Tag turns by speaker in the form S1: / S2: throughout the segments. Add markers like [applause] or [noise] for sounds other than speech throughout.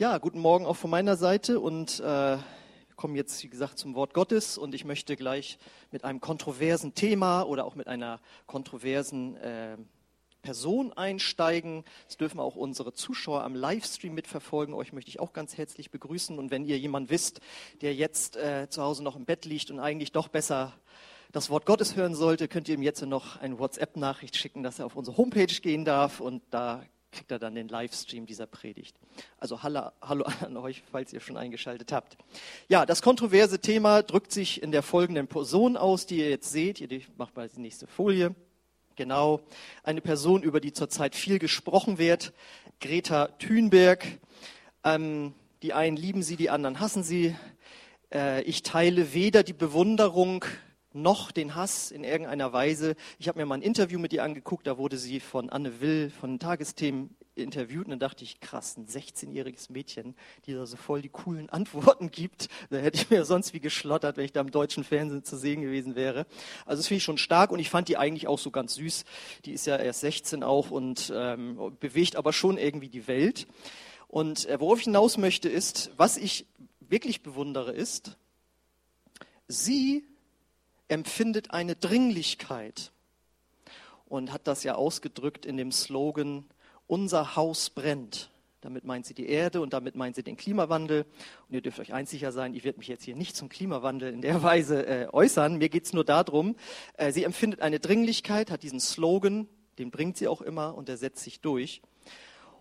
S1: Ja, guten Morgen auch von meiner Seite und äh, kommen jetzt, wie gesagt, zum Wort Gottes und ich möchte gleich mit einem kontroversen Thema oder auch mit einer kontroversen äh, Person einsteigen. Das dürfen auch unsere Zuschauer am Livestream mitverfolgen. Euch möchte ich auch ganz herzlich begrüßen und wenn ihr jemand wisst, der jetzt äh, zu Hause noch im Bett liegt und eigentlich doch besser das Wort Gottes hören sollte, könnt ihr ihm jetzt noch eine WhatsApp-Nachricht schicken, dass er auf unsere Homepage gehen darf und da kriegt er dann den Livestream dieser Predigt. Also hallo, hallo an euch, falls ihr schon eingeschaltet habt. Ja, das kontroverse Thema drückt sich in der folgenden Person aus, die ihr jetzt seht. Ihr macht mal die nächste Folie. Genau, eine Person, über die zurzeit viel gesprochen wird, Greta Thunberg. Ähm, die einen lieben sie, die anderen hassen sie. Äh, ich teile weder die Bewunderung noch den Hass in irgendeiner Weise. Ich habe mir mal ein Interview mit ihr angeguckt, da wurde sie von Anne Will von Tagesthemen interviewt und dann dachte ich, krass, ein 16-jähriges Mädchen, die da so voll die coolen [laughs] Antworten gibt. Da hätte ich mir sonst wie geschlottert, wenn ich da im deutschen Fernsehen zu sehen gewesen wäre. Also das finde ich schon stark und ich fand die eigentlich auch so ganz süß. Die ist ja erst 16 auch und ähm, bewegt aber schon irgendwie die Welt. Und äh, worauf ich hinaus möchte ist, was ich wirklich bewundere ist, sie empfindet eine Dringlichkeit und hat das ja ausgedrückt in dem Slogan, unser Haus brennt. Damit meint sie die Erde und damit meint sie den Klimawandel. Und ihr dürft euch eins sicher sein, ich werde mich jetzt hier nicht zum Klimawandel in der [laughs] Weise äh, äußern. Mir geht es nur darum, äh, sie empfindet eine Dringlichkeit, hat diesen Slogan, den bringt sie auch immer und der setzt sich durch.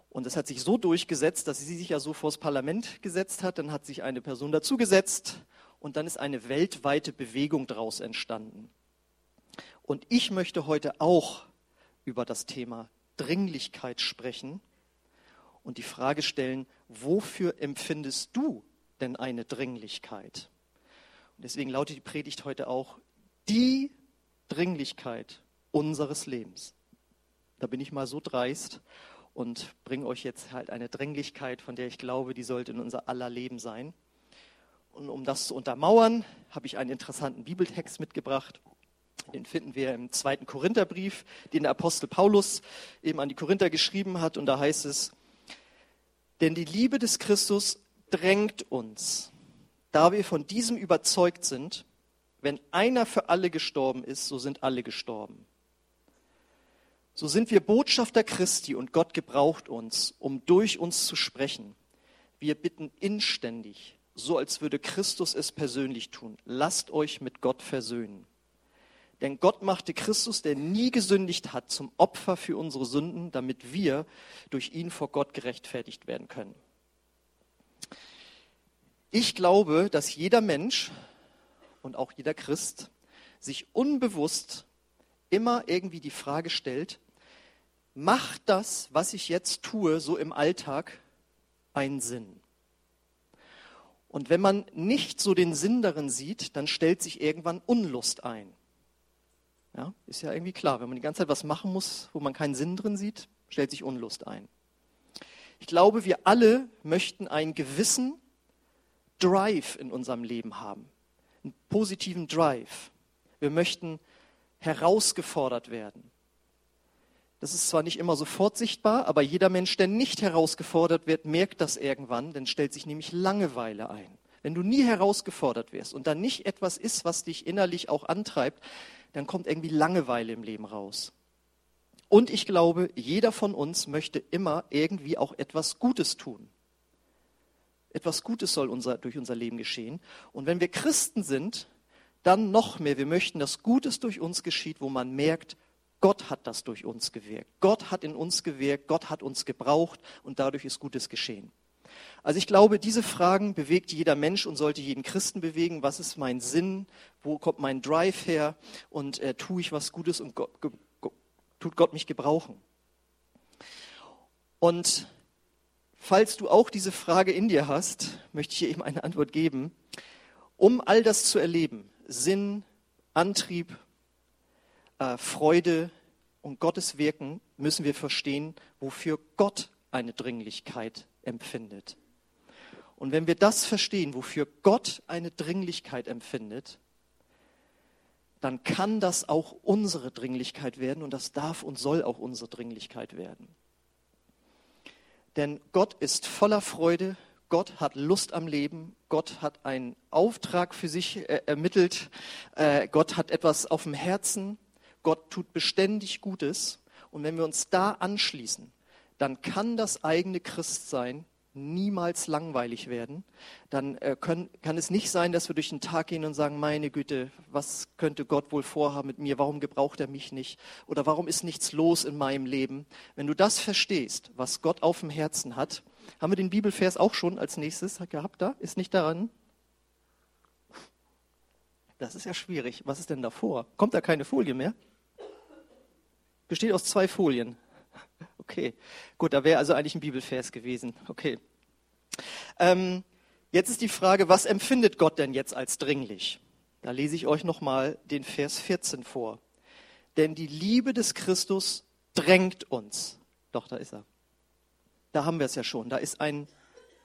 S1: Und es hat sich so durchgesetzt, dass sie sich ja so vors Parlament gesetzt hat. Dann hat sich eine Person dazugesetzt und dann ist eine weltweite Bewegung daraus entstanden. Und ich möchte heute auch über das Thema Dringlichkeit sprechen und die Frage stellen, wofür empfindest du denn eine Dringlichkeit? Und deswegen lautet die Predigt heute auch die Dringlichkeit unseres Lebens. Da bin ich mal so dreist und bringe euch jetzt halt eine Dringlichkeit, von der ich glaube, die sollte in unser aller Leben sein. Und um das zu untermauern, habe ich einen interessanten Bibeltext mitgebracht. Den finden wir im zweiten Korintherbrief, den der Apostel Paulus eben an die Korinther geschrieben hat. Und da heißt es, denn die Liebe des Christus drängt uns, da wir von diesem überzeugt sind, wenn einer für alle gestorben ist, so sind alle gestorben. So sind wir Botschafter Christi und Gott gebraucht uns, um durch uns zu sprechen. Wir bitten inständig, so als würde Christus es persönlich tun. Lasst euch mit Gott versöhnen. Denn Gott machte Christus, der nie gesündigt hat, zum Opfer für unsere Sünden, damit wir durch ihn vor Gott gerechtfertigt werden können. Ich glaube, dass jeder Mensch und auch jeder Christ sich unbewusst immer irgendwie die Frage stellt, macht das, was ich jetzt tue, so im Alltag einen Sinn? Und wenn man nicht so den Sinn darin sieht, dann stellt sich irgendwann Unlust ein. Ja, ist ja irgendwie klar, wenn man die ganze Zeit was machen muss, wo man keinen Sinn drin sieht, stellt sich Unlust ein. Ich glaube, wir alle möchten einen gewissen Drive in unserem Leben haben, einen positiven Drive. Wir möchten herausgefordert werden. Das ist zwar nicht immer sofort sichtbar, aber jeder Mensch, der nicht herausgefordert wird, merkt das irgendwann, denn stellt sich nämlich Langeweile ein. Wenn du nie herausgefordert wirst und dann nicht etwas ist, was dich innerlich auch antreibt, dann kommt irgendwie Langeweile im Leben raus. Und ich glaube, jeder von uns möchte immer irgendwie auch etwas Gutes tun. Etwas Gutes soll unser, durch unser Leben geschehen. Und wenn wir Christen sind, dann noch mehr. Wir möchten, dass Gutes durch uns geschieht, wo man merkt, Gott hat das durch uns gewirkt. Gott hat in uns gewirkt, Gott hat uns gebraucht und dadurch ist Gutes geschehen. Also ich glaube, diese Fragen bewegt jeder Mensch und sollte jeden Christen bewegen. Was ist mein Sinn? Wo kommt mein Drive her? Und äh, tue ich was Gutes und Gott, tut Gott mich gebrauchen? Und falls du auch diese Frage in dir hast, möchte ich dir eben eine Antwort geben. Um all das zu erleben, Sinn, Antrieb, äh, Freude und Gottes Wirken, müssen wir verstehen, wofür Gott eine Dringlichkeit empfindet. Und wenn wir das verstehen, wofür Gott eine Dringlichkeit empfindet, dann kann das auch unsere Dringlichkeit werden und das darf und soll auch unsere Dringlichkeit werden. Denn Gott ist voller Freude, Gott hat Lust am Leben, Gott hat einen Auftrag für sich äh, ermittelt, äh, Gott hat etwas auf dem Herzen, Gott tut beständig Gutes. Und wenn wir uns da anschließen, dann kann das eigene Christsein niemals langweilig werden. Dann äh, können, kann es nicht sein, dass wir durch den Tag gehen und sagen, meine Güte, was könnte Gott wohl vorhaben mit mir? Warum gebraucht er mich nicht? Oder warum ist nichts los in meinem Leben? Wenn du das verstehst, was Gott auf dem Herzen hat, haben wir den Bibelvers auch schon als nächstes gehabt da? Ist nicht daran? Das ist ja schwierig. Was ist denn davor? Kommt da keine Folie mehr? Besteht aus zwei Folien. [laughs] Okay, gut, da wäre also eigentlich ein Bibelvers gewesen. Okay. Ähm, jetzt ist die Frage, was empfindet Gott denn jetzt als dringlich? Da lese ich euch nochmal den Vers 14 vor. Denn die Liebe des Christus drängt uns. Doch, da ist er. Da haben wir es ja schon. Da ist ein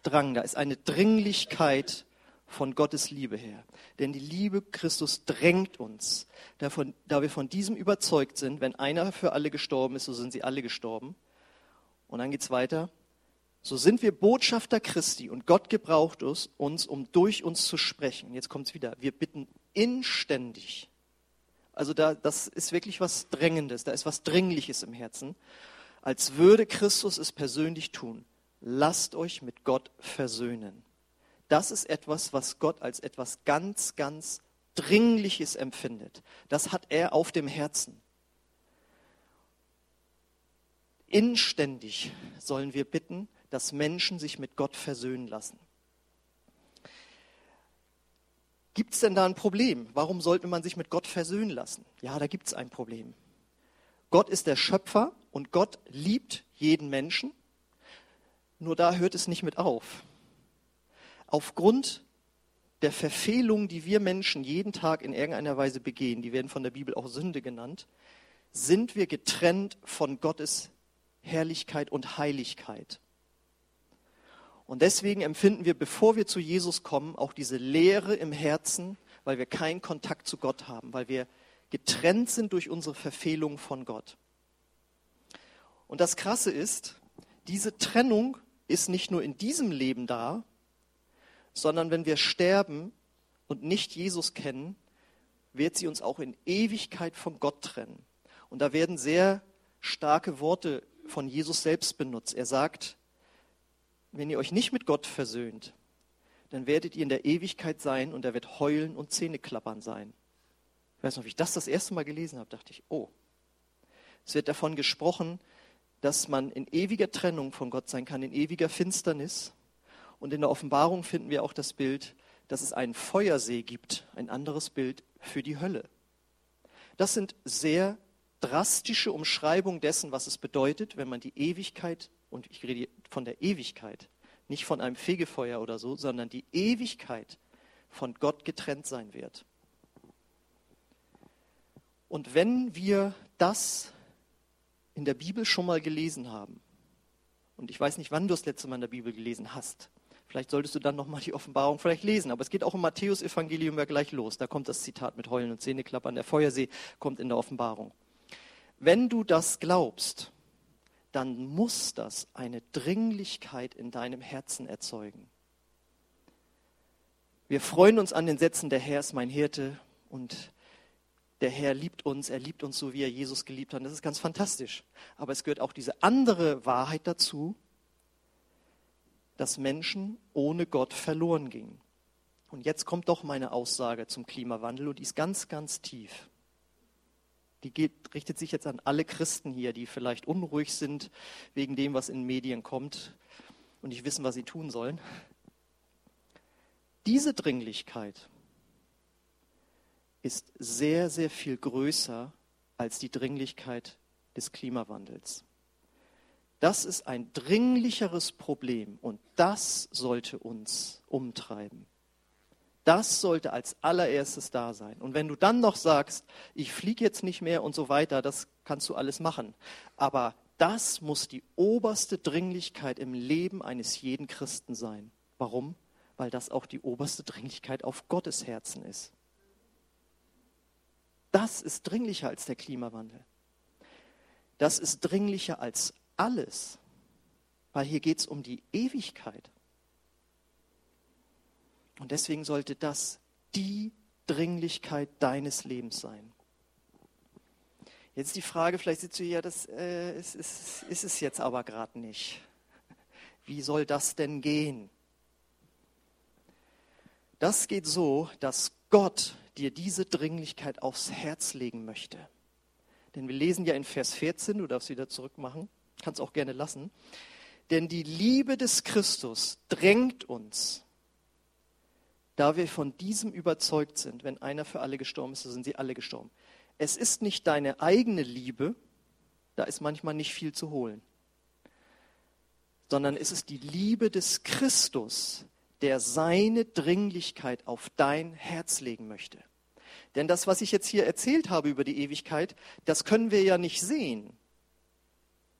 S1: Drang, da ist eine Dringlichkeit von Gottes Liebe her. Denn die Liebe Christus drängt uns, davon, da wir von diesem überzeugt sind, wenn einer für alle gestorben ist, so sind sie alle gestorben. Und dann geht es weiter. So sind wir Botschafter Christi und Gott gebraucht uns, uns um durch uns zu sprechen. Jetzt kommt es wieder. Wir bitten inständig. Also da, das ist wirklich was Drängendes, da ist was Dringliches im Herzen, als würde Christus es persönlich tun. Lasst euch mit Gott versöhnen. Das ist etwas, was Gott als etwas ganz, ganz Dringliches empfindet. Das hat er auf dem Herzen. Inständig sollen wir bitten, dass Menschen sich mit Gott versöhnen lassen. Gibt es denn da ein Problem? Warum sollte man sich mit Gott versöhnen lassen? Ja, da gibt es ein Problem. Gott ist der Schöpfer und Gott liebt jeden Menschen. Nur da hört es nicht mit auf. Aufgrund der Verfehlung, die wir Menschen jeden Tag in irgendeiner Weise begehen, die werden von der Bibel auch Sünde genannt, sind wir getrennt von Gottes Herrlichkeit und Heiligkeit. Und deswegen empfinden wir, bevor wir zu Jesus kommen, auch diese Leere im Herzen, weil wir keinen Kontakt zu Gott haben, weil wir getrennt sind durch unsere Verfehlung von Gott. Und das Krasse ist, diese Trennung ist nicht nur in diesem Leben da, sondern wenn wir sterben und nicht Jesus kennen, wird sie uns auch in Ewigkeit von Gott trennen. Und da werden sehr starke Worte von Jesus selbst benutzt. Er sagt, wenn ihr euch nicht mit Gott versöhnt, dann werdet ihr in der Ewigkeit sein und er wird heulen und Zähneklappern sein. Ich weiß noch, wie ich das das erste Mal gelesen habe, dachte ich, oh. Es wird davon gesprochen, dass man in ewiger Trennung von Gott sein kann, in ewiger Finsternis. Und in der Offenbarung finden wir auch das Bild, dass es einen Feuersee gibt, ein anderes Bild für die Hölle. Das sind sehr drastische Umschreibung dessen, was es bedeutet, wenn man die Ewigkeit, und ich rede von der Ewigkeit, nicht von einem Fegefeuer oder so, sondern die Ewigkeit von Gott getrennt sein wird. Und wenn wir das in der Bibel schon mal gelesen haben, und ich weiß nicht, wann du das letzte Mal in der Bibel gelesen hast, vielleicht solltest du dann nochmal die Offenbarung vielleicht lesen, aber es geht auch im Matthäus-Evangelium ja gleich los. Da kommt das Zitat mit Heulen und Zähneklappern. Der Feuersee kommt in der Offenbarung. Wenn du das glaubst, dann muss das eine Dringlichkeit in deinem Herzen erzeugen. Wir freuen uns an den Sätzen, der Herr ist mein Hirte und der Herr liebt uns, er liebt uns so, wie er Jesus geliebt hat. Das ist ganz fantastisch. Aber es gehört auch diese andere Wahrheit dazu, dass Menschen ohne Gott verloren gingen. Und jetzt kommt doch meine Aussage zum Klimawandel und die ist ganz, ganz tief die geht, richtet sich jetzt an alle Christen hier, die vielleicht unruhig sind wegen dem, was in Medien kommt und nicht wissen, was sie tun sollen. Diese Dringlichkeit ist sehr, sehr viel größer als die Dringlichkeit des Klimawandels. Das ist ein dringlicheres Problem und das sollte uns umtreiben. Das sollte als allererstes da sein. Und wenn du dann noch sagst, ich fliege jetzt nicht mehr und so weiter, das kannst du alles machen. Aber das muss die oberste Dringlichkeit im Leben eines jeden Christen sein. Warum? Weil das auch die oberste Dringlichkeit auf Gottes Herzen ist. Das ist dringlicher als der Klimawandel. Das ist dringlicher als alles, weil hier geht es um die Ewigkeit. Und deswegen sollte das die Dringlichkeit deines Lebens sein. Jetzt die Frage, vielleicht sitzt du hier, das äh, ist, ist, ist es jetzt aber gerade nicht. Wie soll das denn gehen? Das geht so, dass Gott dir diese Dringlichkeit aufs Herz legen möchte. Denn wir lesen ja in Vers 14, du darfst wieder zurückmachen, kannst auch gerne lassen. Denn die Liebe des Christus drängt uns, da wir von diesem überzeugt sind, wenn einer für alle gestorben ist, so sind sie alle gestorben. Es ist nicht deine eigene Liebe, da ist manchmal nicht viel zu holen, sondern es ist die Liebe des Christus, der seine Dringlichkeit auf dein Herz legen möchte. Denn das, was ich jetzt hier erzählt habe über die Ewigkeit, das können wir ja nicht sehen.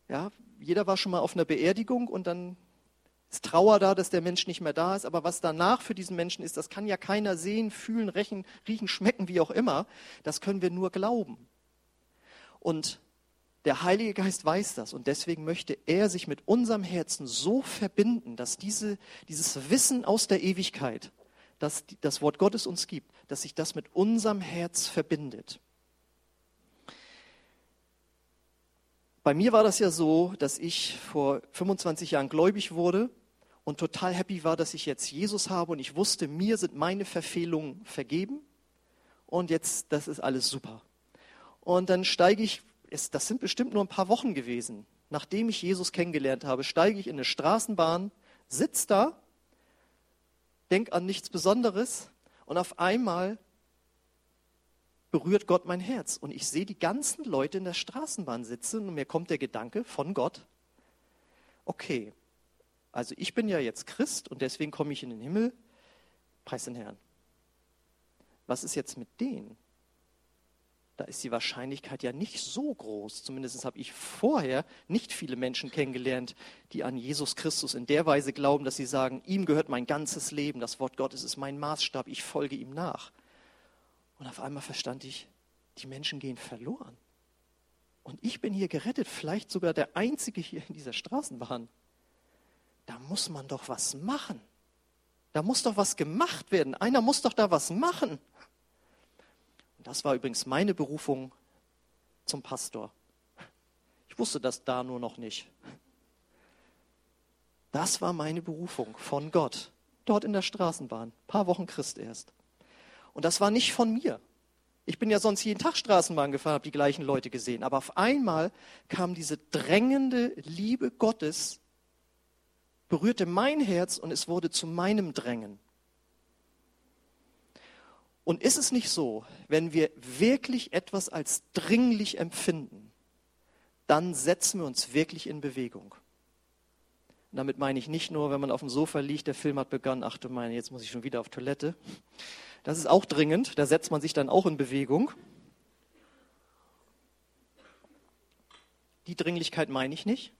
S1: Ja, jeder war schon mal auf einer Beerdigung und dann ist Trauer da, dass der Mensch nicht mehr da ist. Aber was danach für diesen Menschen ist, das kann ja keiner sehen, fühlen, riechen, riechen schmecken, wie auch immer. Das können wir nur glauben. Und der Heilige Geist weiß das und deswegen möchte er sich mit unserem Herzen so verbinden, dass diese, dieses Wissen aus der Ewigkeit, das das Wort Gottes uns gibt, dass sich das mit unserem Herz verbindet. Bei mir war das ja so, dass ich vor 25 Jahren gläubig wurde und total happy war, dass ich jetzt Jesus habe und ich wusste, mir sind meine Verfehlungen vergeben und jetzt, das ist alles super. Und dann steige ich, das sind bestimmt nur ein paar Wochen gewesen, nachdem ich Jesus kennengelernt habe, steige ich in eine Straßenbahn, sitze da, denke an nichts Besonderes und auf einmal berührt Gott mein Herz. Und ich sehe die ganzen Leute in der Straßenbahn sitzen und mir kommt der Gedanke von Gott, okay, also ich bin ja jetzt Christ und deswegen komme ich in den Himmel, preis den Herrn. Was ist jetzt mit denen? Da ist die Wahrscheinlichkeit ja nicht so groß. Zumindest habe ich vorher nicht viele Menschen kennengelernt, die an Jesus Christus in der Weise glauben, dass sie sagen, ihm gehört mein ganzes Leben, das Wort Gottes ist mein Maßstab, ich folge ihm nach. Und auf einmal verstand ich, die Menschen gehen verloren. Und ich bin hier gerettet, vielleicht sogar der Einzige hier in dieser Straßenbahn. Da muss man doch was machen. Da muss doch was gemacht werden. Einer muss doch da was machen. Und das war übrigens meine Berufung zum Pastor. Ich wusste das da nur noch nicht. Das war meine Berufung von Gott. Dort in der Straßenbahn. Ein paar Wochen Christ erst. Und das war nicht von mir. Ich bin ja sonst jeden Tag Straßenbahn gefahren, habe die gleichen Leute gesehen. Aber auf einmal kam diese drängende Liebe Gottes, berührte mein Herz und es wurde zu meinem Drängen. Und ist es nicht so, wenn wir wirklich etwas als dringlich empfinden, dann setzen wir uns wirklich in Bewegung. Und damit meine ich nicht nur, wenn man auf dem Sofa liegt, der Film hat begonnen, ach du meine, jetzt muss ich schon wieder auf Toilette, das ist auch dringend, da setzt man sich dann auch in Bewegung. Die Dringlichkeit meine ich nicht,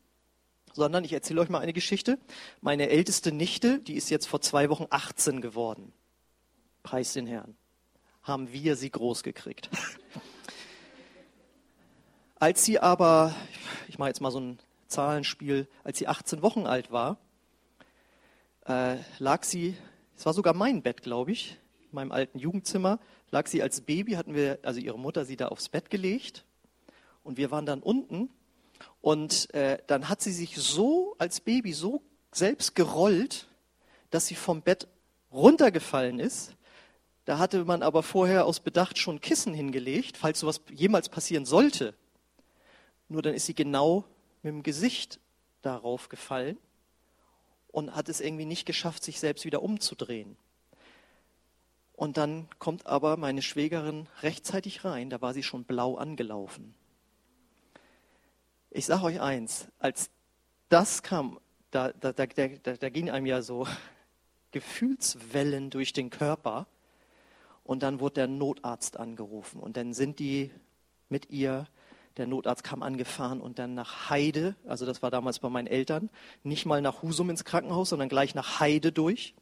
S1: sondern ich erzähle euch mal eine Geschichte. Meine älteste Nichte, die ist jetzt vor zwei Wochen 18 geworden. Preis den Herrn. Haben wir sie groß gekriegt. Als sie aber, ich mache jetzt mal so ein Zahlenspiel, als sie 18 Wochen alt war, äh, lag sie, es war sogar mein Bett, glaube ich, meinem alten Jugendzimmer, lag sie als Baby, hatten wir, also ihre Mutter sie da aufs Bett gelegt und wir waren dann unten und äh, dann hat sie sich so als Baby so selbst gerollt, dass sie vom Bett runtergefallen ist. Da hatte man aber vorher aus Bedacht schon Kissen hingelegt, falls sowas jemals passieren sollte. Nur dann ist sie genau mit dem Gesicht darauf gefallen und hat es irgendwie nicht geschafft, sich selbst wieder umzudrehen. Und dann kommt aber meine Schwägerin rechtzeitig rein, da war sie schon blau angelaufen. Ich sage euch eins, als das kam, da, da, da, da, gingen einem ja so [laughs] Gefühlswellen durch den Körper und dann wurde der Notarzt angerufen und dann sind die mit ihr, der Notarzt kam angefahren und dann nach Heide, also das war damals bei meinen Eltern, nicht mal nach Husum ins Krankenhaus, sondern gleich nach Heide durch.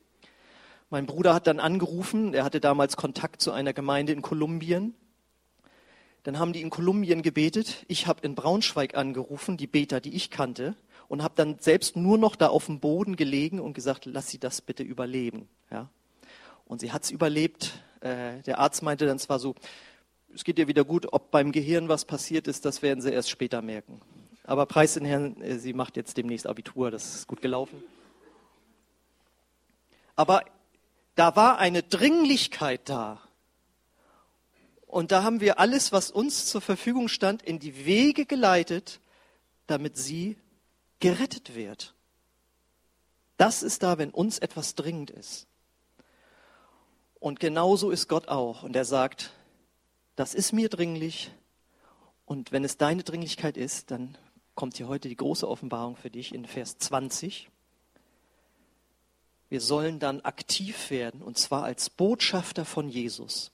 S1: Mein Bruder hat dann angerufen, er hatte damals Kontakt zu einer Gemeinde in Kolumbien. Dann haben die in Kolumbien gebetet. Ich habe in Braunschweig angerufen, die Beter, die ich kannte, und habe dann selbst nur noch da auf dem Boden gelegen und gesagt, lass sie das bitte überleben. Ja. Und sie hat es überlebt. Äh, der Arzt meinte dann zwar so, es geht ihr wieder gut, ob beim Gehirn was passiert ist, das werden sie erst später merken. Aber preis den Herrn, äh, sie macht jetzt demnächst Abitur, das ist gut gelaufen. Aber da war eine Dringlichkeit da. Und da haben wir alles, was uns zur Verfügung stand, in die Wege geleitet, damit sie gerettet wird. Das ist da, wenn uns etwas dringend ist. Und genauso ist Gott auch. Und er sagt, das ist mir dringlich. Und wenn es deine Dringlichkeit ist, dann kommt hier heute die große Offenbarung für dich in Vers 20. Wir sollen dann aktiv werden, und zwar als Botschafter von Jesus.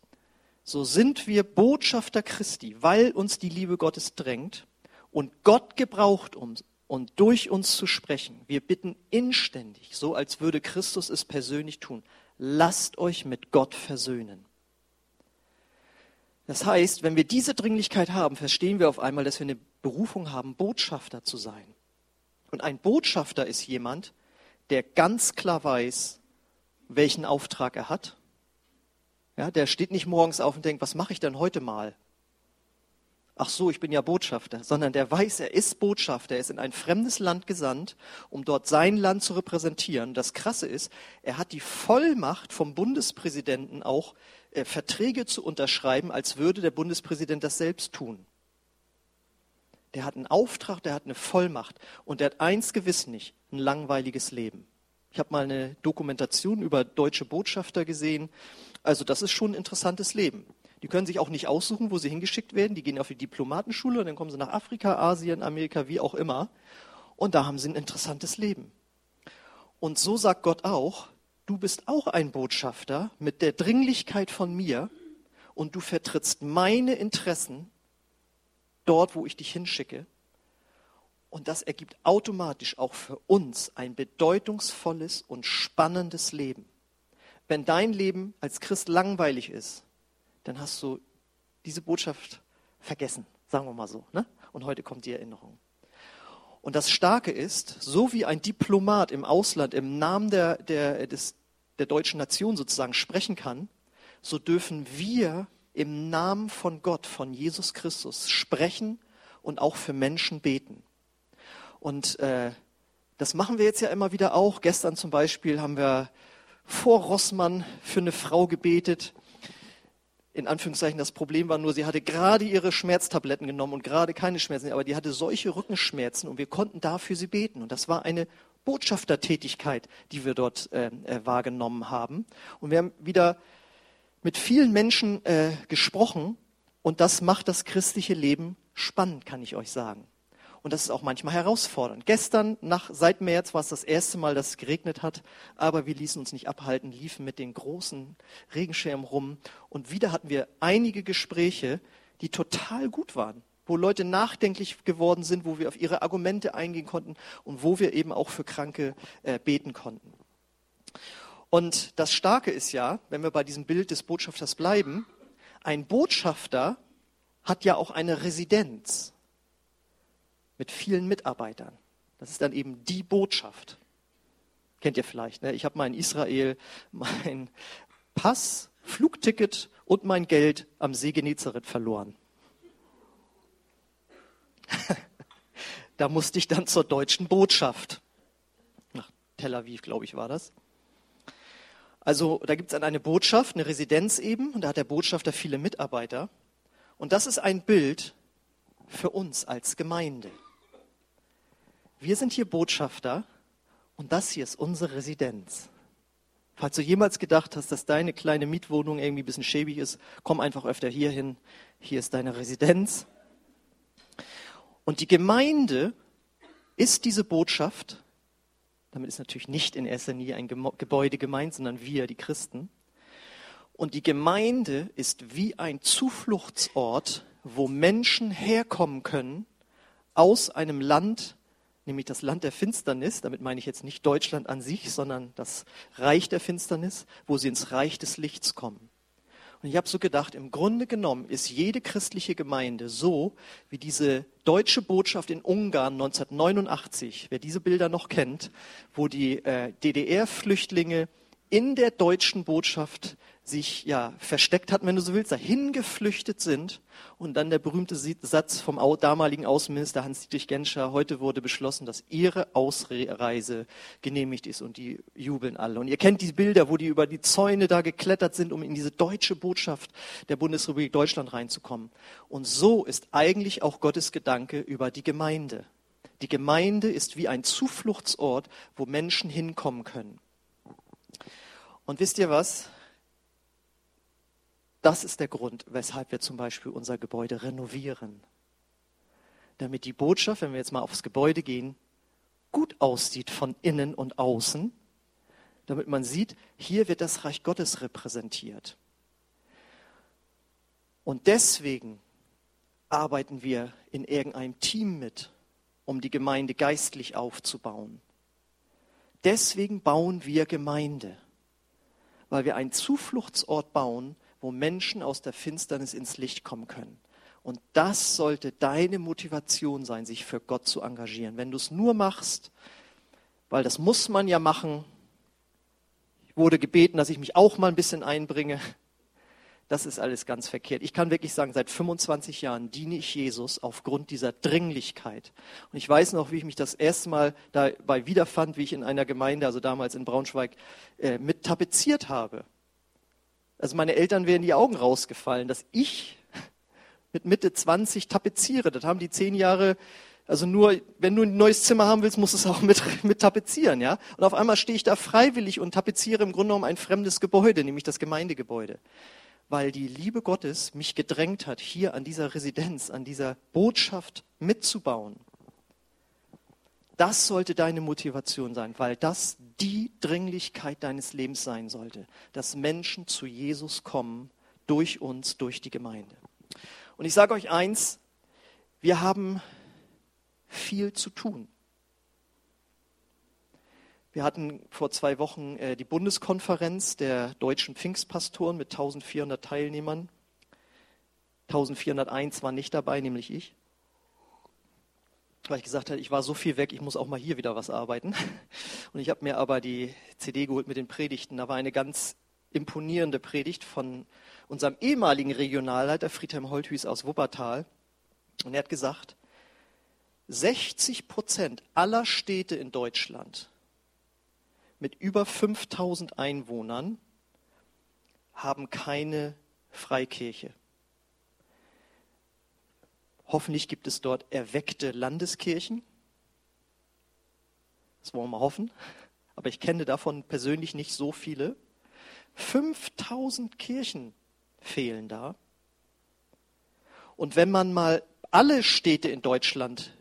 S1: So sind wir Botschafter Christi, weil uns die Liebe Gottes drängt und Gott gebraucht uns, und durch uns zu sprechen. Wir bitten inständig, so als würde Christus es persönlich tun. Lasst euch mit Gott versöhnen. Das heißt, wenn wir diese Dringlichkeit haben, verstehen wir auf einmal, dass wir eine Berufung haben, Botschafter zu sein. Und ein Botschafter ist jemand, der ganz klar weiß, welchen Auftrag er hat. Ja, der steht nicht morgens auf und denkt, was mache ich denn heute mal? Ach so, ich bin ja Botschafter, sondern der weiß, er ist Botschafter, er ist in ein fremdes Land gesandt, um dort sein Land zu repräsentieren. Das Krasse ist, er hat die Vollmacht vom Bundespräsidenten auch äh, Verträge zu unterschreiben, als würde der Bundespräsident das selbst tun. Der hat einen Auftrag, der hat eine Vollmacht und der hat eins gewiss nicht, ein langweiliges Leben. Ich habe mal eine Dokumentation über deutsche Botschafter gesehen. Also das ist schon ein interessantes Leben. Die können sich auch nicht aussuchen, wo sie hingeschickt werden. Die gehen auf die Diplomatenschule und dann kommen sie nach Afrika, Asien, Amerika, wie auch immer. Und da haben sie ein interessantes Leben. Und so sagt Gott auch, du bist auch ein Botschafter mit der Dringlichkeit von mir und du vertrittst meine Interessen dort, wo ich dich hinschicke. Und das ergibt automatisch auch für uns ein bedeutungsvolles und spannendes Leben. Wenn dein Leben als Christ langweilig ist, dann hast du diese Botschaft vergessen, sagen wir mal so. Ne? Und heute kommt die Erinnerung. Und das Starke ist, so wie ein Diplomat im Ausland im Namen der, der, des, der deutschen Nation sozusagen sprechen kann, so dürfen wir im Namen von Gott, von Jesus Christus sprechen und auch für Menschen beten. Und äh, das machen wir jetzt ja immer wieder auch. Gestern zum Beispiel haben wir vor Rossmann für eine Frau gebetet. In Anführungszeichen, das Problem war nur, sie hatte gerade ihre Schmerztabletten genommen und gerade keine Schmerzen, aber die hatte solche Rückenschmerzen und wir konnten dafür sie beten. Und das war eine Botschaftertätigkeit, die wir dort äh, äh, wahrgenommen haben. Und wir haben wieder mit vielen Menschen äh, gesprochen und das macht das christliche Leben spannend, kann ich euch sagen. Und das ist auch manchmal herausfordernd. Gestern, nach, seit März, war es das erste Mal, dass es geregnet hat, aber wir ließen uns nicht abhalten, liefen mit den großen Regenschirmen rum. Und wieder hatten wir einige Gespräche, die total gut waren, wo Leute nachdenklich geworden sind, wo wir auf ihre Argumente eingehen konnten und wo wir eben auch für Kranke äh, beten konnten. Und das Starke ist ja, wenn wir bei diesem Bild des Botschafters bleiben, ein Botschafter hat ja auch eine Residenz mit vielen Mitarbeitern. Das ist dann eben die Botschaft. Kennt ihr vielleicht. Ne? Ich habe mal in Israel mein Pass, Flugticket und mein Geld am See Genezareth verloren. [laughs] da musste ich dann zur deutschen Botschaft. Nach Tel Aviv, glaube ich, war das. Also da gibt es dann eine Botschaft, eine Residenz eben, und da hat der Botschafter viele Mitarbeiter. Und das ist ein Bild für uns als Gemeinde. Wir sind hier Botschafter und das hier ist unsere Residenz. Falls du jemals gedacht hast, dass deine kleine Mietwohnung irgendwie ein bisschen schäbig ist, komm einfach öfter hier hin. Hier ist deine Residenz. Und die Gemeinde ist diese Botschaft damit ist natürlich nicht in erster Linie ein Gebäude gemeint, sondern wir, die Christen. Und die Gemeinde ist wie ein Zufluchtsort, wo Menschen herkommen können aus einem Land, nämlich das Land der Finsternis, damit meine ich jetzt nicht Deutschland an sich, sondern das Reich der Finsternis, wo sie ins Reich des Lichts kommen. Und ich habe so gedacht, im Grunde genommen ist jede christliche Gemeinde so wie diese deutsche Botschaft in Ungarn 1989, wer diese Bilder noch kennt, wo die äh, DDR-Flüchtlinge in der deutschen Botschaft sich ja versteckt hatten, wenn du so willst, dahin geflüchtet sind. Und dann der berühmte Satz vom damaligen Außenminister Hans-Dietrich Genscher, heute wurde beschlossen, dass ihre Ausreise genehmigt ist und die jubeln alle. Und ihr kennt die Bilder, wo die über die Zäune da geklettert sind, um in diese deutsche Botschaft der Bundesrepublik Deutschland reinzukommen. Und so ist eigentlich auch Gottes Gedanke über die Gemeinde. Die Gemeinde ist wie ein Zufluchtsort, wo Menschen hinkommen können. Und wisst ihr was? Das ist der Grund, weshalb wir zum Beispiel unser Gebäude renovieren. Damit die Botschaft, wenn wir jetzt mal aufs Gebäude gehen, gut aussieht von innen und außen, damit man sieht, hier wird das Reich Gottes repräsentiert. Und deswegen arbeiten wir in irgendeinem Team mit, um die Gemeinde geistlich aufzubauen. Deswegen bauen wir Gemeinde, weil wir einen Zufluchtsort bauen, wo Menschen aus der Finsternis ins Licht kommen können. Und das sollte deine Motivation sein, sich für Gott zu engagieren. Wenn du es nur machst, weil das muss man ja machen, ich wurde gebeten, dass ich mich auch mal ein bisschen einbringe, das ist alles ganz verkehrt. Ich kann wirklich sagen, seit 25 Jahren diene ich Jesus aufgrund dieser Dringlichkeit. Und ich weiß noch, wie ich mich das erste Mal dabei wiederfand, wie ich in einer Gemeinde, also damals in Braunschweig, äh, mit tapeziert habe. Also meine Eltern wären die Augen rausgefallen, dass ich mit Mitte 20 tapeziere. Das haben die zehn Jahre, also nur, wenn du ein neues Zimmer haben willst, musst du es auch mit, mit tapezieren, ja. Und auf einmal stehe ich da freiwillig und tapeziere im Grunde genommen ein fremdes Gebäude, nämlich das Gemeindegebäude. Weil die Liebe Gottes mich gedrängt hat, hier an dieser Residenz, an dieser Botschaft mitzubauen. Das sollte deine Motivation sein, weil das die Dringlichkeit deines Lebens sein sollte, dass Menschen zu Jesus kommen durch uns, durch die Gemeinde. Und ich sage euch eins, wir haben viel zu tun. Wir hatten vor zwei Wochen äh, die Bundeskonferenz der deutschen Pfingstpastoren mit 1400 Teilnehmern. 1401 waren nicht dabei, nämlich ich weil ich gesagt habe, ich war so viel weg, ich muss auch mal hier wieder was arbeiten. [laughs] Und ich habe mir aber die CD geholt mit den Predigten. Da war eine ganz imponierende Predigt von unserem ehemaligen Regionalleiter Friedhelm Holthuis aus Wuppertal. Und er hat gesagt, 60 Prozent aller Städte in Deutschland mit über 5000 Einwohnern haben keine Freikirche. Hoffentlich gibt es dort erweckte Landeskirchen. Das wollen wir mal hoffen. Aber ich kenne davon persönlich nicht so viele. 5000 Kirchen fehlen da. Und wenn man mal alle Städte in Deutschland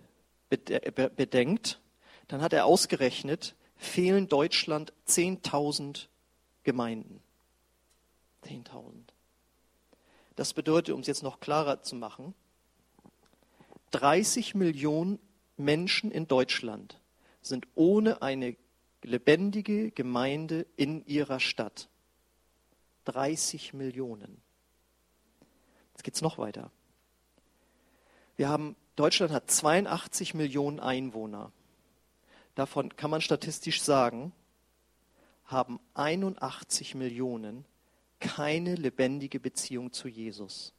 S1: bedenkt, dann hat er ausgerechnet, fehlen Deutschland 10.000 Gemeinden. 10.000. Das bedeutet, um es jetzt noch klarer zu machen, 30 Millionen Menschen in Deutschland sind ohne eine lebendige Gemeinde in ihrer Stadt. 30 Millionen. Jetzt geht es noch weiter. Wir haben, Deutschland hat 82 Millionen Einwohner. Davon kann man statistisch sagen, haben 81 Millionen keine lebendige Beziehung zu Jesus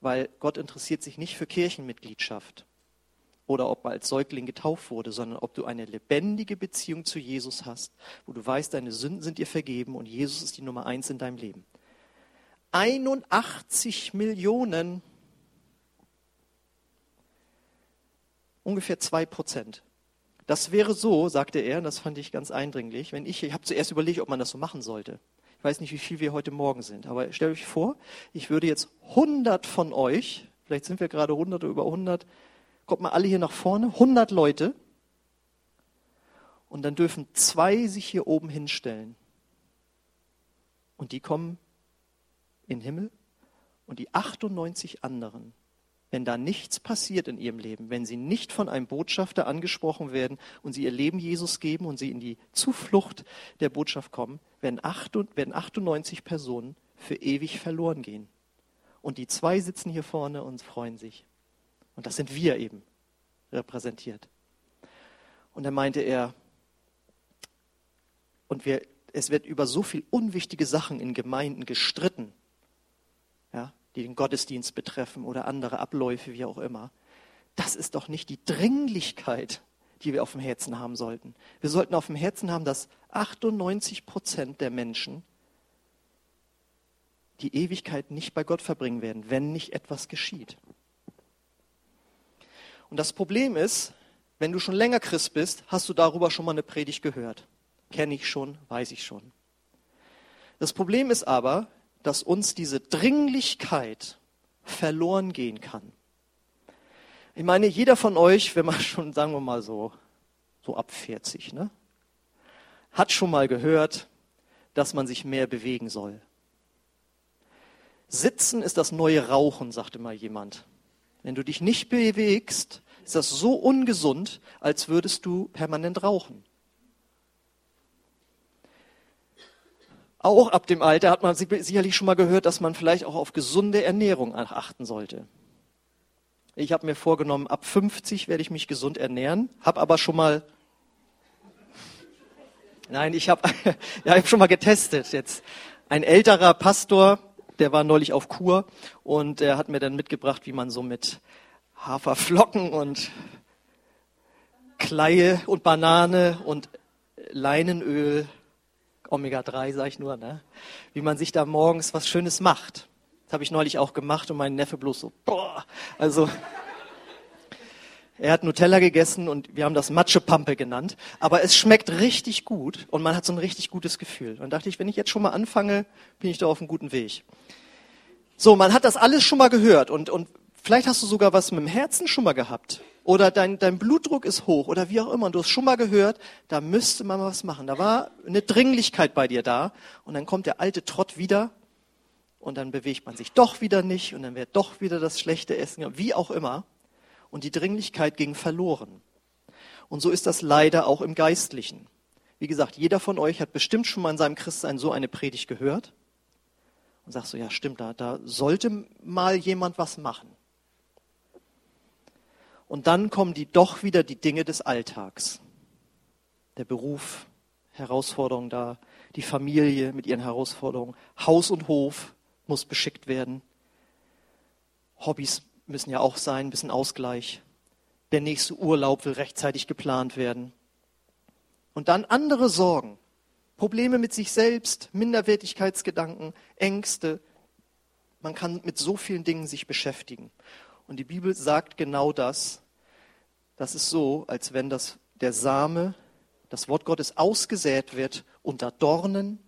S1: weil Gott interessiert sich nicht für Kirchenmitgliedschaft oder ob man als Säugling getauft wurde, sondern ob du eine lebendige Beziehung zu Jesus hast, wo du weißt, deine Sünden sind dir vergeben und Jesus ist die Nummer eins in deinem Leben. 81 Millionen, ungefähr zwei Prozent. Das wäre so, sagte er, und das fand ich ganz eindringlich, wenn ich, ich habe zuerst überlegt, ob man das so machen sollte. Ich weiß nicht, wie viel wir heute Morgen sind, aber stellt euch vor, ich würde jetzt 100 von euch, vielleicht sind wir gerade 100 oder über 100, kommt mal alle hier nach vorne, 100 Leute, und dann dürfen zwei sich hier oben hinstellen. Und die kommen in den Himmel und die 98 anderen wenn da nichts passiert in ihrem Leben, wenn sie nicht von einem Botschafter angesprochen werden und sie ihr Leben Jesus geben und sie in die Zuflucht der Botschaft kommen, werden 98 Personen für ewig verloren gehen. Und die zwei sitzen hier vorne und freuen sich. Und das sind wir eben repräsentiert. Und dann meinte er, und wir, es wird über so viel unwichtige Sachen in Gemeinden gestritten, die den Gottesdienst betreffen oder andere Abläufe, wie auch immer. Das ist doch nicht die Dringlichkeit, die wir auf dem Herzen haben sollten. Wir sollten auf dem Herzen haben, dass 98 Prozent der Menschen die Ewigkeit nicht bei Gott verbringen werden, wenn nicht etwas geschieht. Und das Problem ist, wenn du schon länger Christ bist, hast du darüber schon mal eine Predigt gehört. Kenne ich schon, weiß ich schon. Das Problem ist aber, dass uns diese Dringlichkeit verloren gehen kann. Ich meine, jeder von euch, wenn man [laughs] schon, sagen wir mal so, so ab 40, ne, hat schon mal gehört, dass man sich mehr bewegen soll. Sitzen ist das neue Rauchen, sagte mal jemand. Wenn du dich nicht bewegst, ist das so ungesund, als würdest du permanent rauchen. Auch ab dem Alter hat man sicherlich schon mal gehört, dass man vielleicht auch auf gesunde Ernährung achten sollte. Ich habe mir vorgenommen, ab 50 werde ich mich gesund ernähren, habe aber schon mal [laughs] Nein, ich habe [laughs] ja, hab schon mal getestet jetzt. Ein älterer Pastor, der war neulich auf Kur und er hat mir dann mitgebracht, wie man so mit Haferflocken und Kleie und Banane und Leinenöl, Omega-3 sage ich nur, ne? wie man sich da morgens was Schönes macht. Das habe ich neulich auch gemacht und mein Neffe bloß so, boah, also er hat Nutella gegessen und wir haben das Matschepampe genannt. Aber es schmeckt richtig gut und man hat so ein richtig gutes Gefühl. Und dann dachte ich, wenn ich jetzt schon mal anfange, bin ich da auf einem guten Weg. So, man hat das alles schon mal gehört und, und vielleicht hast du sogar was mit dem Herzen schon mal gehabt. Oder dein, dein Blutdruck ist hoch oder wie auch immer. Und du hast schon mal gehört, da müsste man was machen. Da war eine Dringlichkeit bei dir da. Und dann kommt der alte Trott wieder und dann bewegt man sich doch wieder nicht und dann wird doch wieder das schlechte Essen, wie auch immer und die Dringlichkeit ging verloren. Und so ist das leider auch im Geistlichen. Wie gesagt, jeder von euch hat bestimmt schon mal in seinem Christsein so eine Predigt gehört und sagt so, ja stimmt, da, da sollte mal jemand was machen. Und dann kommen die doch wieder die Dinge des Alltags. Der Beruf, Herausforderungen da, die Familie mit ihren Herausforderungen, Haus und Hof muss beschickt werden, Hobbys müssen ja auch sein, ein bisschen Ausgleich. Der nächste Urlaub will rechtzeitig geplant werden. Und dann andere Sorgen, Probleme mit sich selbst, Minderwertigkeitsgedanken, Ängste. Man kann mit so vielen Dingen sich beschäftigen. Und die Bibel sagt genau das. Das ist so, als wenn das, der Same, das Wort Gottes ausgesät wird unter Dornen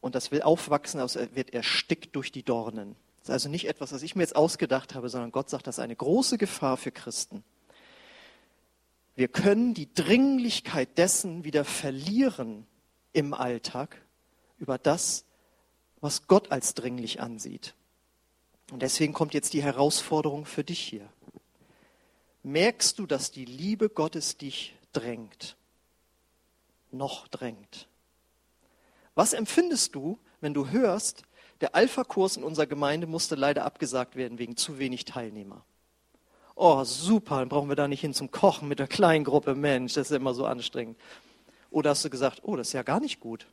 S1: und das will aufwachsen, also wird erstickt durch die Dornen. Das ist also nicht etwas, was ich mir jetzt ausgedacht habe, sondern Gott sagt, das ist eine große Gefahr für Christen. Wir können die Dringlichkeit dessen wieder verlieren im Alltag über das, was Gott als dringlich ansieht. Und deswegen kommt jetzt die Herausforderung für dich hier. Merkst du, dass die Liebe Gottes dich drängt? Noch drängt? Was empfindest du, wenn du hörst, der Alpha-Kurs in unserer Gemeinde musste leider abgesagt werden wegen zu wenig Teilnehmer. Oh, super, dann brauchen wir da nicht hin zum Kochen mit der kleinen Gruppe. Mensch, das ist immer so anstrengend. Oder hast du gesagt, oh, das ist ja gar nicht gut.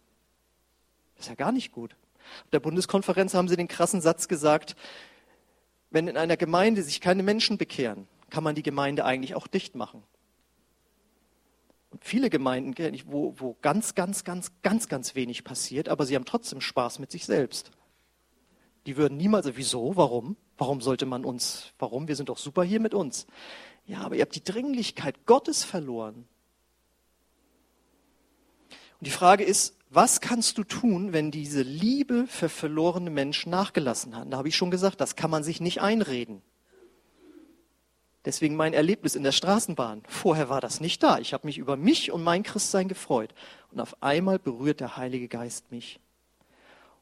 S1: Das ist ja gar nicht gut. Auf der Bundeskonferenz haben sie den krassen Satz gesagt, wenn in einer Gemeinde sich keine Menschen bekehren, kann man die Gemeinde eigentlich auch dicht machen. Und viele Gemeinden wo, wo ganz, ganz, ganz, ganz, ganz wenig passiert, aber sie haben trotzdem Spaß mit sich selbst. Die würden niemals, wieso, warum? Warum sollte man uns, warum? Wir sind doch super hier mit uns. Ja, aber ihr habt die Dringlichkeit Gottes verloren. Und die Frage ist, was kannst du tun, wenn diese Liebe für verlorene Menschen nachgelassen hat? Da habe ich schon gesagt, das kann man sich nicht einreden. Deswegen mein Erlebnis in der Straßenbahn. Vorher war das nicht da. Ich habe mich über mich und mein Christsein gefreut. Und auf einmal berührt der Heilige Geist mich.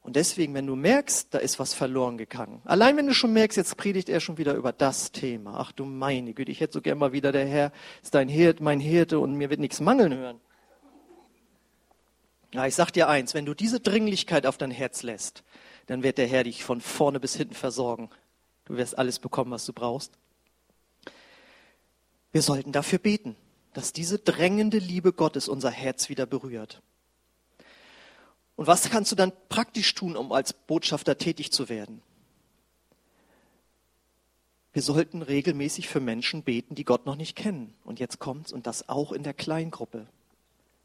S1: Und deswegen, wenn du merkst, da ist was verloren gegangen, allein wenn du schon merkst, jetzt predigt er schon wieder über das Thema. Ach du meine Güte, ich hätte so gern mal wieder, der Herr ist dein Hirt, mein Hirte und mir wird nichts mangeln hören. Ja, ich sag dir eins, wenn du diese Dringlichkeit auf dein Herz lässt, dann wird der Herr dich von vorne bis hinten versorgen. Du wirst alles bekommen, was du brauchst. Wir sollten dafür beten, dass diese drängende Liebe Gottes unser Herz wieder berührt. Und was kannst du dann praktisch tun, um als Botschafter tätig zu werden? Wir sollten regelmäßig für Menschen beten, die Gott noch nicht kennen. Und jetzt kommt's und das auch in der Kleingruppe.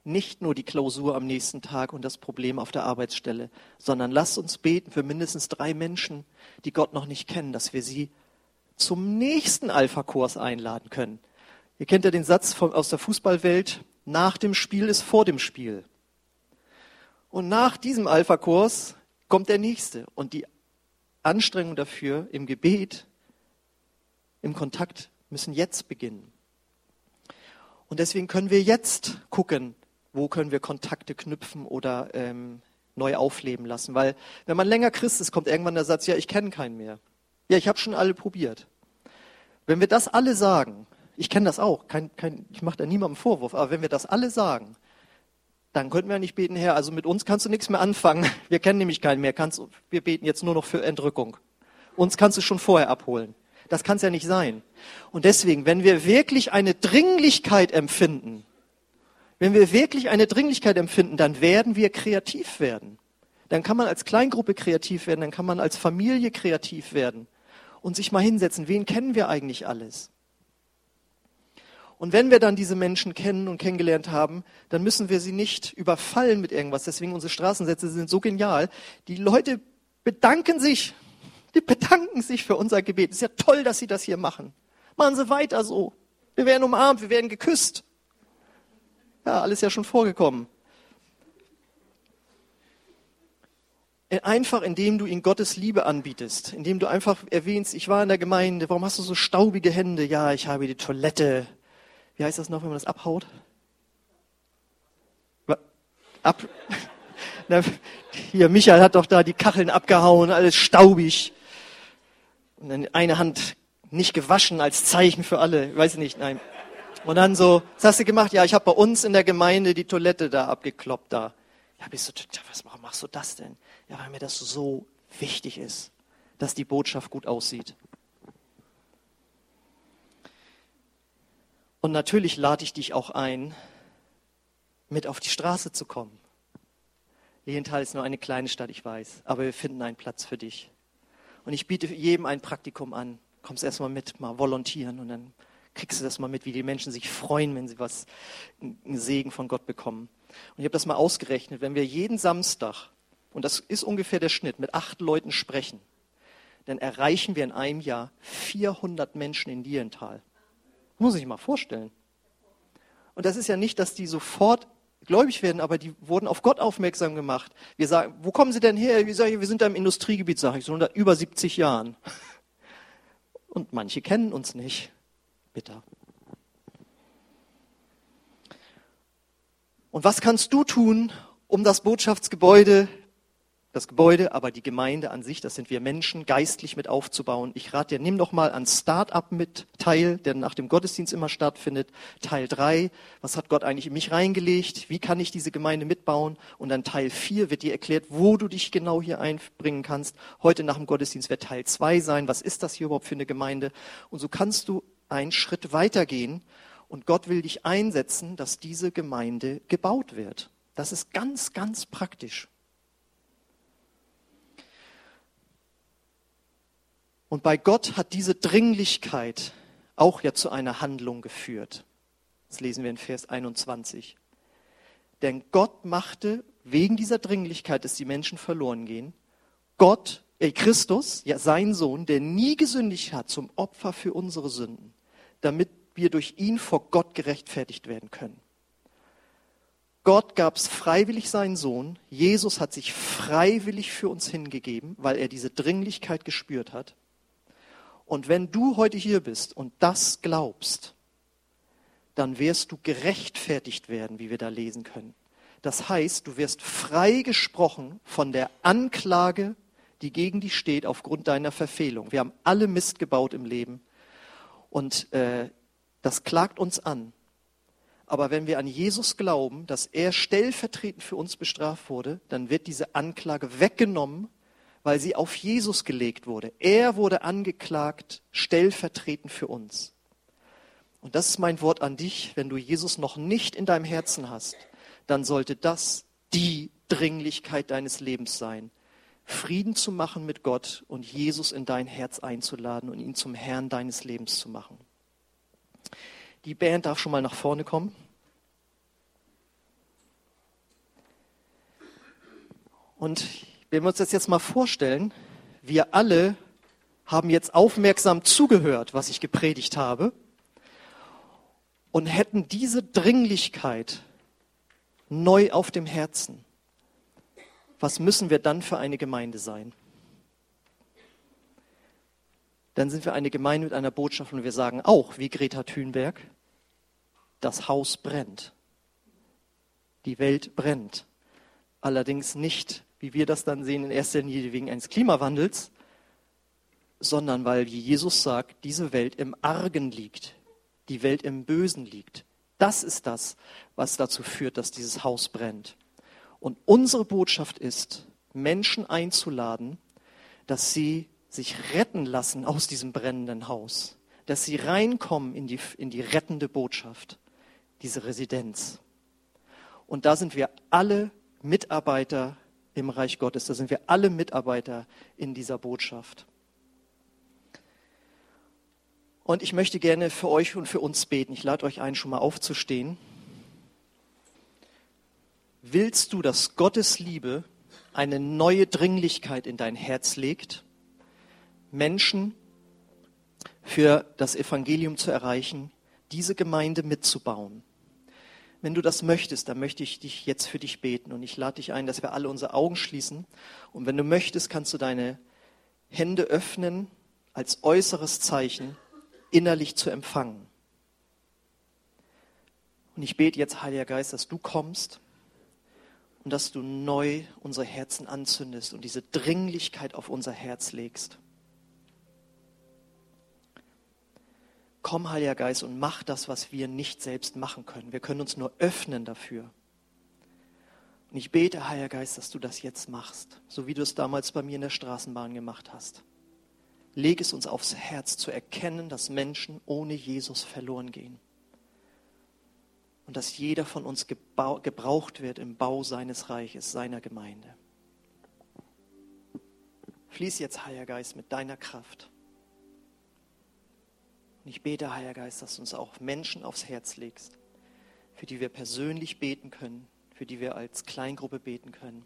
S1: Nicht nur die Klausur am nächsten Tag und das Problem auf der Arbeitsstelle, sondern lasst uns beten für mindestens drei Menschen, die Gott noch nicht kennen, dass wir sie zum nächsten Alpha-Kurs einladen können. Ihr kennt ja den Satz von, aus der Fußballwelt, nach dem Spiel ist vor dem Spiel. Und nach diesem Alpha-Kurs kommt der nächste. Und die Anstrengung dafür im Gebet, im Kontakt müssen jetzt beginnen. Und deswegen können wir jetzt gucken, wo können wir Kontakte knüpfen oder ähm, neu aufleben lassen. Weil wenn man länger Christ ist, kommt irgendwann der Satz, ja, ich kenne keinen mehr. Ja, ich habe schon alle probiert. Wenn wir das alle sagen, ich kenne das auch, kein, kein, ich mache da niemandem Vorwurf, aber wenn wir das alle sagen, dann könnten wir nicht beten, Herr, also mit uns kannst du nichts mehr anfangen. [laughs] Wir kennen nämlich keinen mehr. Kannst, wir beten jetzt nur noch für Entrückung. Uns kannst du schon vorher abholen. Das kann es ja nicht sein. Und deswegen, wenn wir wirklich eine Dringlichkeit empfinden, wenn wir wirklich eine Dringlichkeit empfinden, dann werden wir kreativ werden. Dann kann man als Kleingruppe kreativ werden, dann kann man als Familie kreativ werden und sich mal hinsetzen. Wen kennen wir eigentlich alles? Und wenn wir dann diese Menschen kennen und kennengelernt haben, dann müssen wir sie nicht überfallen mit irgendwas. Deswegen unsere Straßensätze sind so genial. Die Leute bedanken sich. Die bedanken sich für unser Gebet. Es ist ja toll, dass sie das hier machen. Machen Sie weiter so. Wir werden umarmt, wir werden geküsst. Ja, alles ja schon vorgekommen. Einfach indem du ihnen Gottes Liebe anbietest, indem du einfach erwähnst, ich war in der Gemeinde, warum hast du so staubige Hände? Ja, ich habe die Toilette. Wie heißt das noch, wenn man das abhaut? Ab. [laughs] Hier, Michael hat doch da die Kacheln abgehauen, alles staubig. Und dann eine Hand nicht gewaschen als Zeichen für alle. Weiß ich nicht, nein. Und dann so, was hast du gemacht? Ja, ich habe bei uns in der Gemeinde die Toilette da abgekloppt da. Ja, bist du, was machst du das denn? Ja, weil mir das so wichtig ist, dass die Botschaft gut aussieht. Und natürlich lade ich dich auch ein, mit auf die Straße zu kommen. Lilienthal ist nur eine kleine Stadt, ich weiß, aber wir finden einen Platz für dich. Und ich biete jedem ein Praktikum an. Kommst erstmal mit, mal volontieren und dann kriegst du das mal mit, wie die Menschen sich freuen, wenn sie was, einen Segen von Gott bekommen. Und ich habe das mal ausgerechnet, wenn wir jeden Samstag, und das ist ungefähr der Schnitt, mit acht Leuten sprechen, dann erreichen wir in einem Jahr 400 Menschen in Dierental. Muss ich mal vorstellen. Und das ist ja nicht, dass die sofort gläubig werden, aber die wurden auf Gott aufmerksam gemacht. Wir sagen, wo kommen sie denn her? Wir sagen, wir sind da im Industriegebiet, sage ich, so über 70 Jahren. Und manche kennen uns nicht bitter. Und was kannst du tun, um das Botschaftsgebäude, das Gebäude, aber die Gemeinde an sich, das sind wir Menschen, geistlich mit aufzubauen? Ich rate dir, nimm doch mal an Start-up mit teil, der nach dem Gottesdienst immer stattfindet. Teil drei, was hat Gott eigentlich in mich reingelegt? Wie kann ich diese Gemeinde mitbauen? Und dann Teil vier wird dir erklärt, wo du dich genau hier einbringen kannst. Heute nach dem Gottesdienst wird Teil zwei sein. Was ist das hier überhaupt für eine Gemeinde? Und so kannst du einen Schritt weitergehen und Gott will dich einsetzen, dass diese Gemeinde gebaut wird. Das ist ganz, ganz praktisch. Und bei Gott hat diese Dringlichkeit auch ja zu einer Handlung geführt. Das lesen wir in Vers 21. Denn Gott machte wegen dieser Dringlichkeit, dass die Menschen verloren gehen, Gott, äh Christus, ja sein Sohn, der nie gesündigt hat, zum Opfer für unsere Sünden damit wir durch ihn vor Gott gerechtfertigt werden können. Gott gab es freiwillig seinen Sohn. Jesus hat sich freiwillig für uns hingegeben, weil er diese Dringlichkeit gespürt hat. Und wenn du heute hier bist und das glaubst, dann wirst du gerechtfertigt werden, wie wir da lesen können. Das heißt, du wirst frei gesprochen von der Anklage, die gegen dich steht aufgrund deiner Verfehlung. Wir haben alle Mist gebaut im Leben. Und äh, das klagt uns an. Aber wenn wir an Jesus glauben, dass er stellvertretend für uns bestraft wurde, dann wird diese Anklage weggenommen, weil sie auf Jesus gelegt wurde. Er wurde angeklagt, stellvertretend für uns. Und das ist mein Wort an dich, wenn du Jesus noch nicht in deinem Herzen hast, dann sollte das die Dringlichkeit deines Lebens sein, Frieden zu machen mit Gott und Jesus in dein Herz einzuladen und ihn zum Herrn deines Lebens zu machen. Die Band darf schon mal nach vorne kommen. Und wenn wir uns das jetzt mal vorstellen, wir alle haben jetzt aufmerksam zugehört, was ich gepredigt habe, und hätten diese Dringlichkeit neu auf dem Herzen. Was müssen wir dann für eine Gemeinde sein? Dann sind wir eine Gemeinde mit einer Botschaft und wir sagen auch, wie Greta Thunberg, das Haus brennt. Die Welt brennt. Allerdings nicht, wie wir das dann sehen, in erster Linie wegen eines Klimawandels, sondern weil, wie Jesus sagt, diese Welt im Argen liegt, die Welt im Bösen liegt. Das ist das, was dazu führt, dass dieses Haus brennt. Und unsere Botschaft ist, Menschen einzuladen, dass sie sich retten lassen aus diesem brennenden Haus, dass sie reinkommen in die, in die rettende Botschaft, diese Residenz. Und da sind wir alle Mitarbeiter im Reich Gottes, da sind wir alle Mitarbeiter in dieser Botschaft. Und ich möchte gerne für euch und für uns beten. Ich lade euch ein, schon mal aufzustehen. Willst du, dass Gottes Liebe eine neue Dringlichkeit in dein Herz legt, Menschen für das Evangelium zu erreichen, diese Gemeinde mitzubauen? Wenn du das möchtest, dann möchte ich dich jetzt für dich beten und ich lade dich ein, dass wir alle unsere Augen schließen. Und wenn du möchtest, kannst du deine Hände öffnen als äußeres Zeichen innerlich zu empfangen. Und ich bete jetzt, Heiliger Geist, dass du kommst und dass du neu unsere Herzen anzündest und diese Dringlichkeit auf unser Herz legst. Komm, Heiliger Geist, und mach das, was wir nicht selbst machen können. Wir können uns nur öffnen dafür. Und ich bete, Heiliger Geist, dass du das jetzt machst, so wie du es damals bei mir in der Straßenbahn gemacht hast. Leg es uns aufs Herz zu erkennen, dass Menschen ohne Jesus verloren gehen. Und dass jeder von uns gebraucht wird im Bau seines Reiches, seiner Gemeinde. Fließ jetzt, Heiliger Geist, mit deiner Kraft. Und ich bete, Heiliger Geist, dass du uns auch Menschen aufs Herz legst, für die wir persönlich beten können, für die wir als Kleingruppe beten können.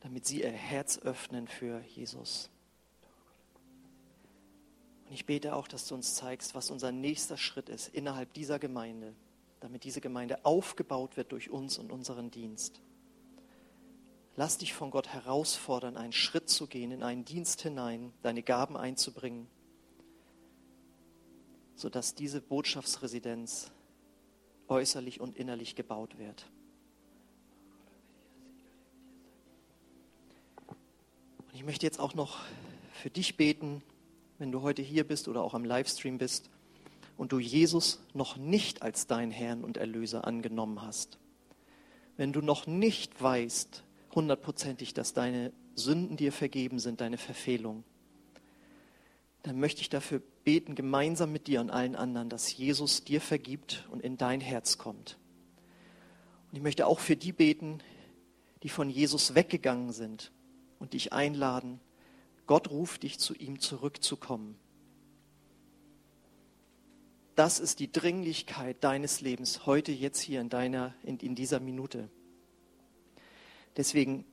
S1: damit sie ihr Herz öffnen für Jesus. Und ich bete auch, dass du uns zeigst, was unser nächster Schritt ist innerhalb dieser Gemeinde, damit diese Gemeinde aufgebaut wird durch uns und unseren Dienst. Lass dich von Gott herausfordern, einen Schritt zu gehen, in einen Dienst hinein, deine Gaben einzubringen, sodass diese Botschaftsresidenz äußerlich und innerlich gebaut wird. Und ich möchte jetzt auch noch für dich beten, wenn du heute hier bist oder auch am Livestream bist und du Jesus noch nicht als dein Herrn und Erlöser angenommen hast. Wenn du noch nicht weißt, hundertprozentig, dass deine Sünden dir vergeben sind, deine Verfehlung, dann möchte ich dafür beten, gemeinsam mit dir und allen anderen, dass Jesus dir vergibt und in dein Herz kommt. Und ich möchte auch für die beten, die von Jesus weggegangen sind, und dich einladen, Gott ruft dich zu ihm zurückzukommen. Das ist die Dringlichkeit deines Lebens heute, jetzt hier in, deiner, in, in dieser Minute. Deswegen,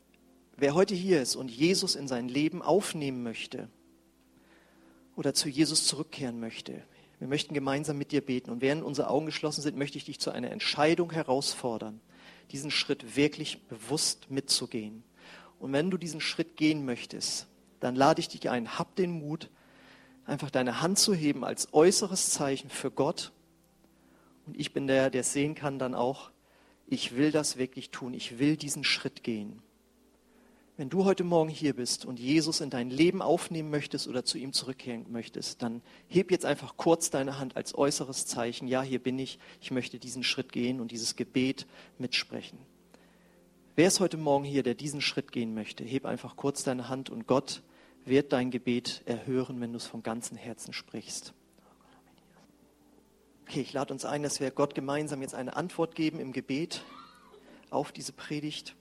S1: wer heute hier ist und Jesus in sein Leben aufnehmen möchte oder zu Jesus zurückkehren möchte, wir möchten gemeinsam mit dir beten. Und während unsere Augen geschlossen sind, möchte ich dich zu einer Entscheidung herausfordern, diesen Schritt wirklich bewusst mitzugehen. Und wenn du diesen Schritt gehen möchtest, dann lade ich dich ein, hab den Mut, einfach deine Hand zu heben als äußeres Zeichen für Gott. Und ich bin der, der sehen kann dann auch, ich will das wirklich tun, ich will diesen Schritt gehen. Wenn du heute Morgen hier bist und Jesus in dein Leben aufnehmen möchtest oder zu ihm zurückkehren möchtest, dann heb jetzt einfach kurz deine Hand als äußeres Zeichen. Ja, hier bin ich. Ich möchte diesen Schritt gehen und dieses Gebet mitsprechen. Wer ist heute Morgen hier, der diesen Schritt gehen möchte? Heb einfach kurz deine Hand und Gott wird dein Gebet erhören, wenn du es vom ganzen Herzen sprichst. Okay, ich lade uns ein, dass wir Gott gemeinsam jetzt eine Antwort geben im Gebet. auf diese Predigt,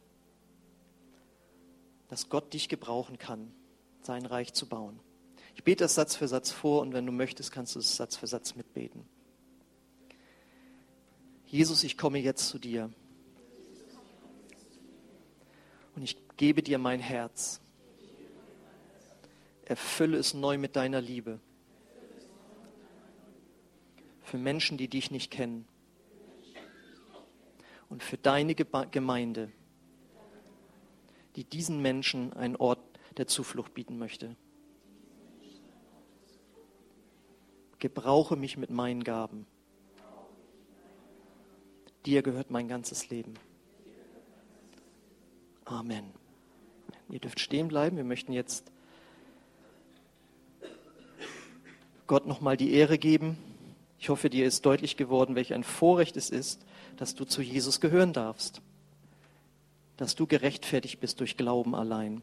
S1: dass Gott dich gebrauchen kann, sein Reich zu bauen. Ich bete das Satz für Satz vor und wenn du möchtest, kannst du es Satz für Satz mitbeten. Jesus, ich komme jetzt zu dir und ich gebe dir mein Herz. Erfülle es neu mit deiner Liebe. Für Menschen, die dich nicht kennen. Und für deine Gemeinde, die diesen Menschen einen Ort der Zuflucht bieten möchte. Gebrauche mich mit meinen Gaben. Dir gehört mein ganzes Leben. Amen. Ihr dürft stehen bleiben. Wir möchten jetzt Gott nochmal die Ehre geben. Ich hoffe, dir ist deutlich geworden, welch ein Vorrecht es ist, dass du zu Jesus gehören darfst, dass du gerechtfertigt bist durch Glauben allein.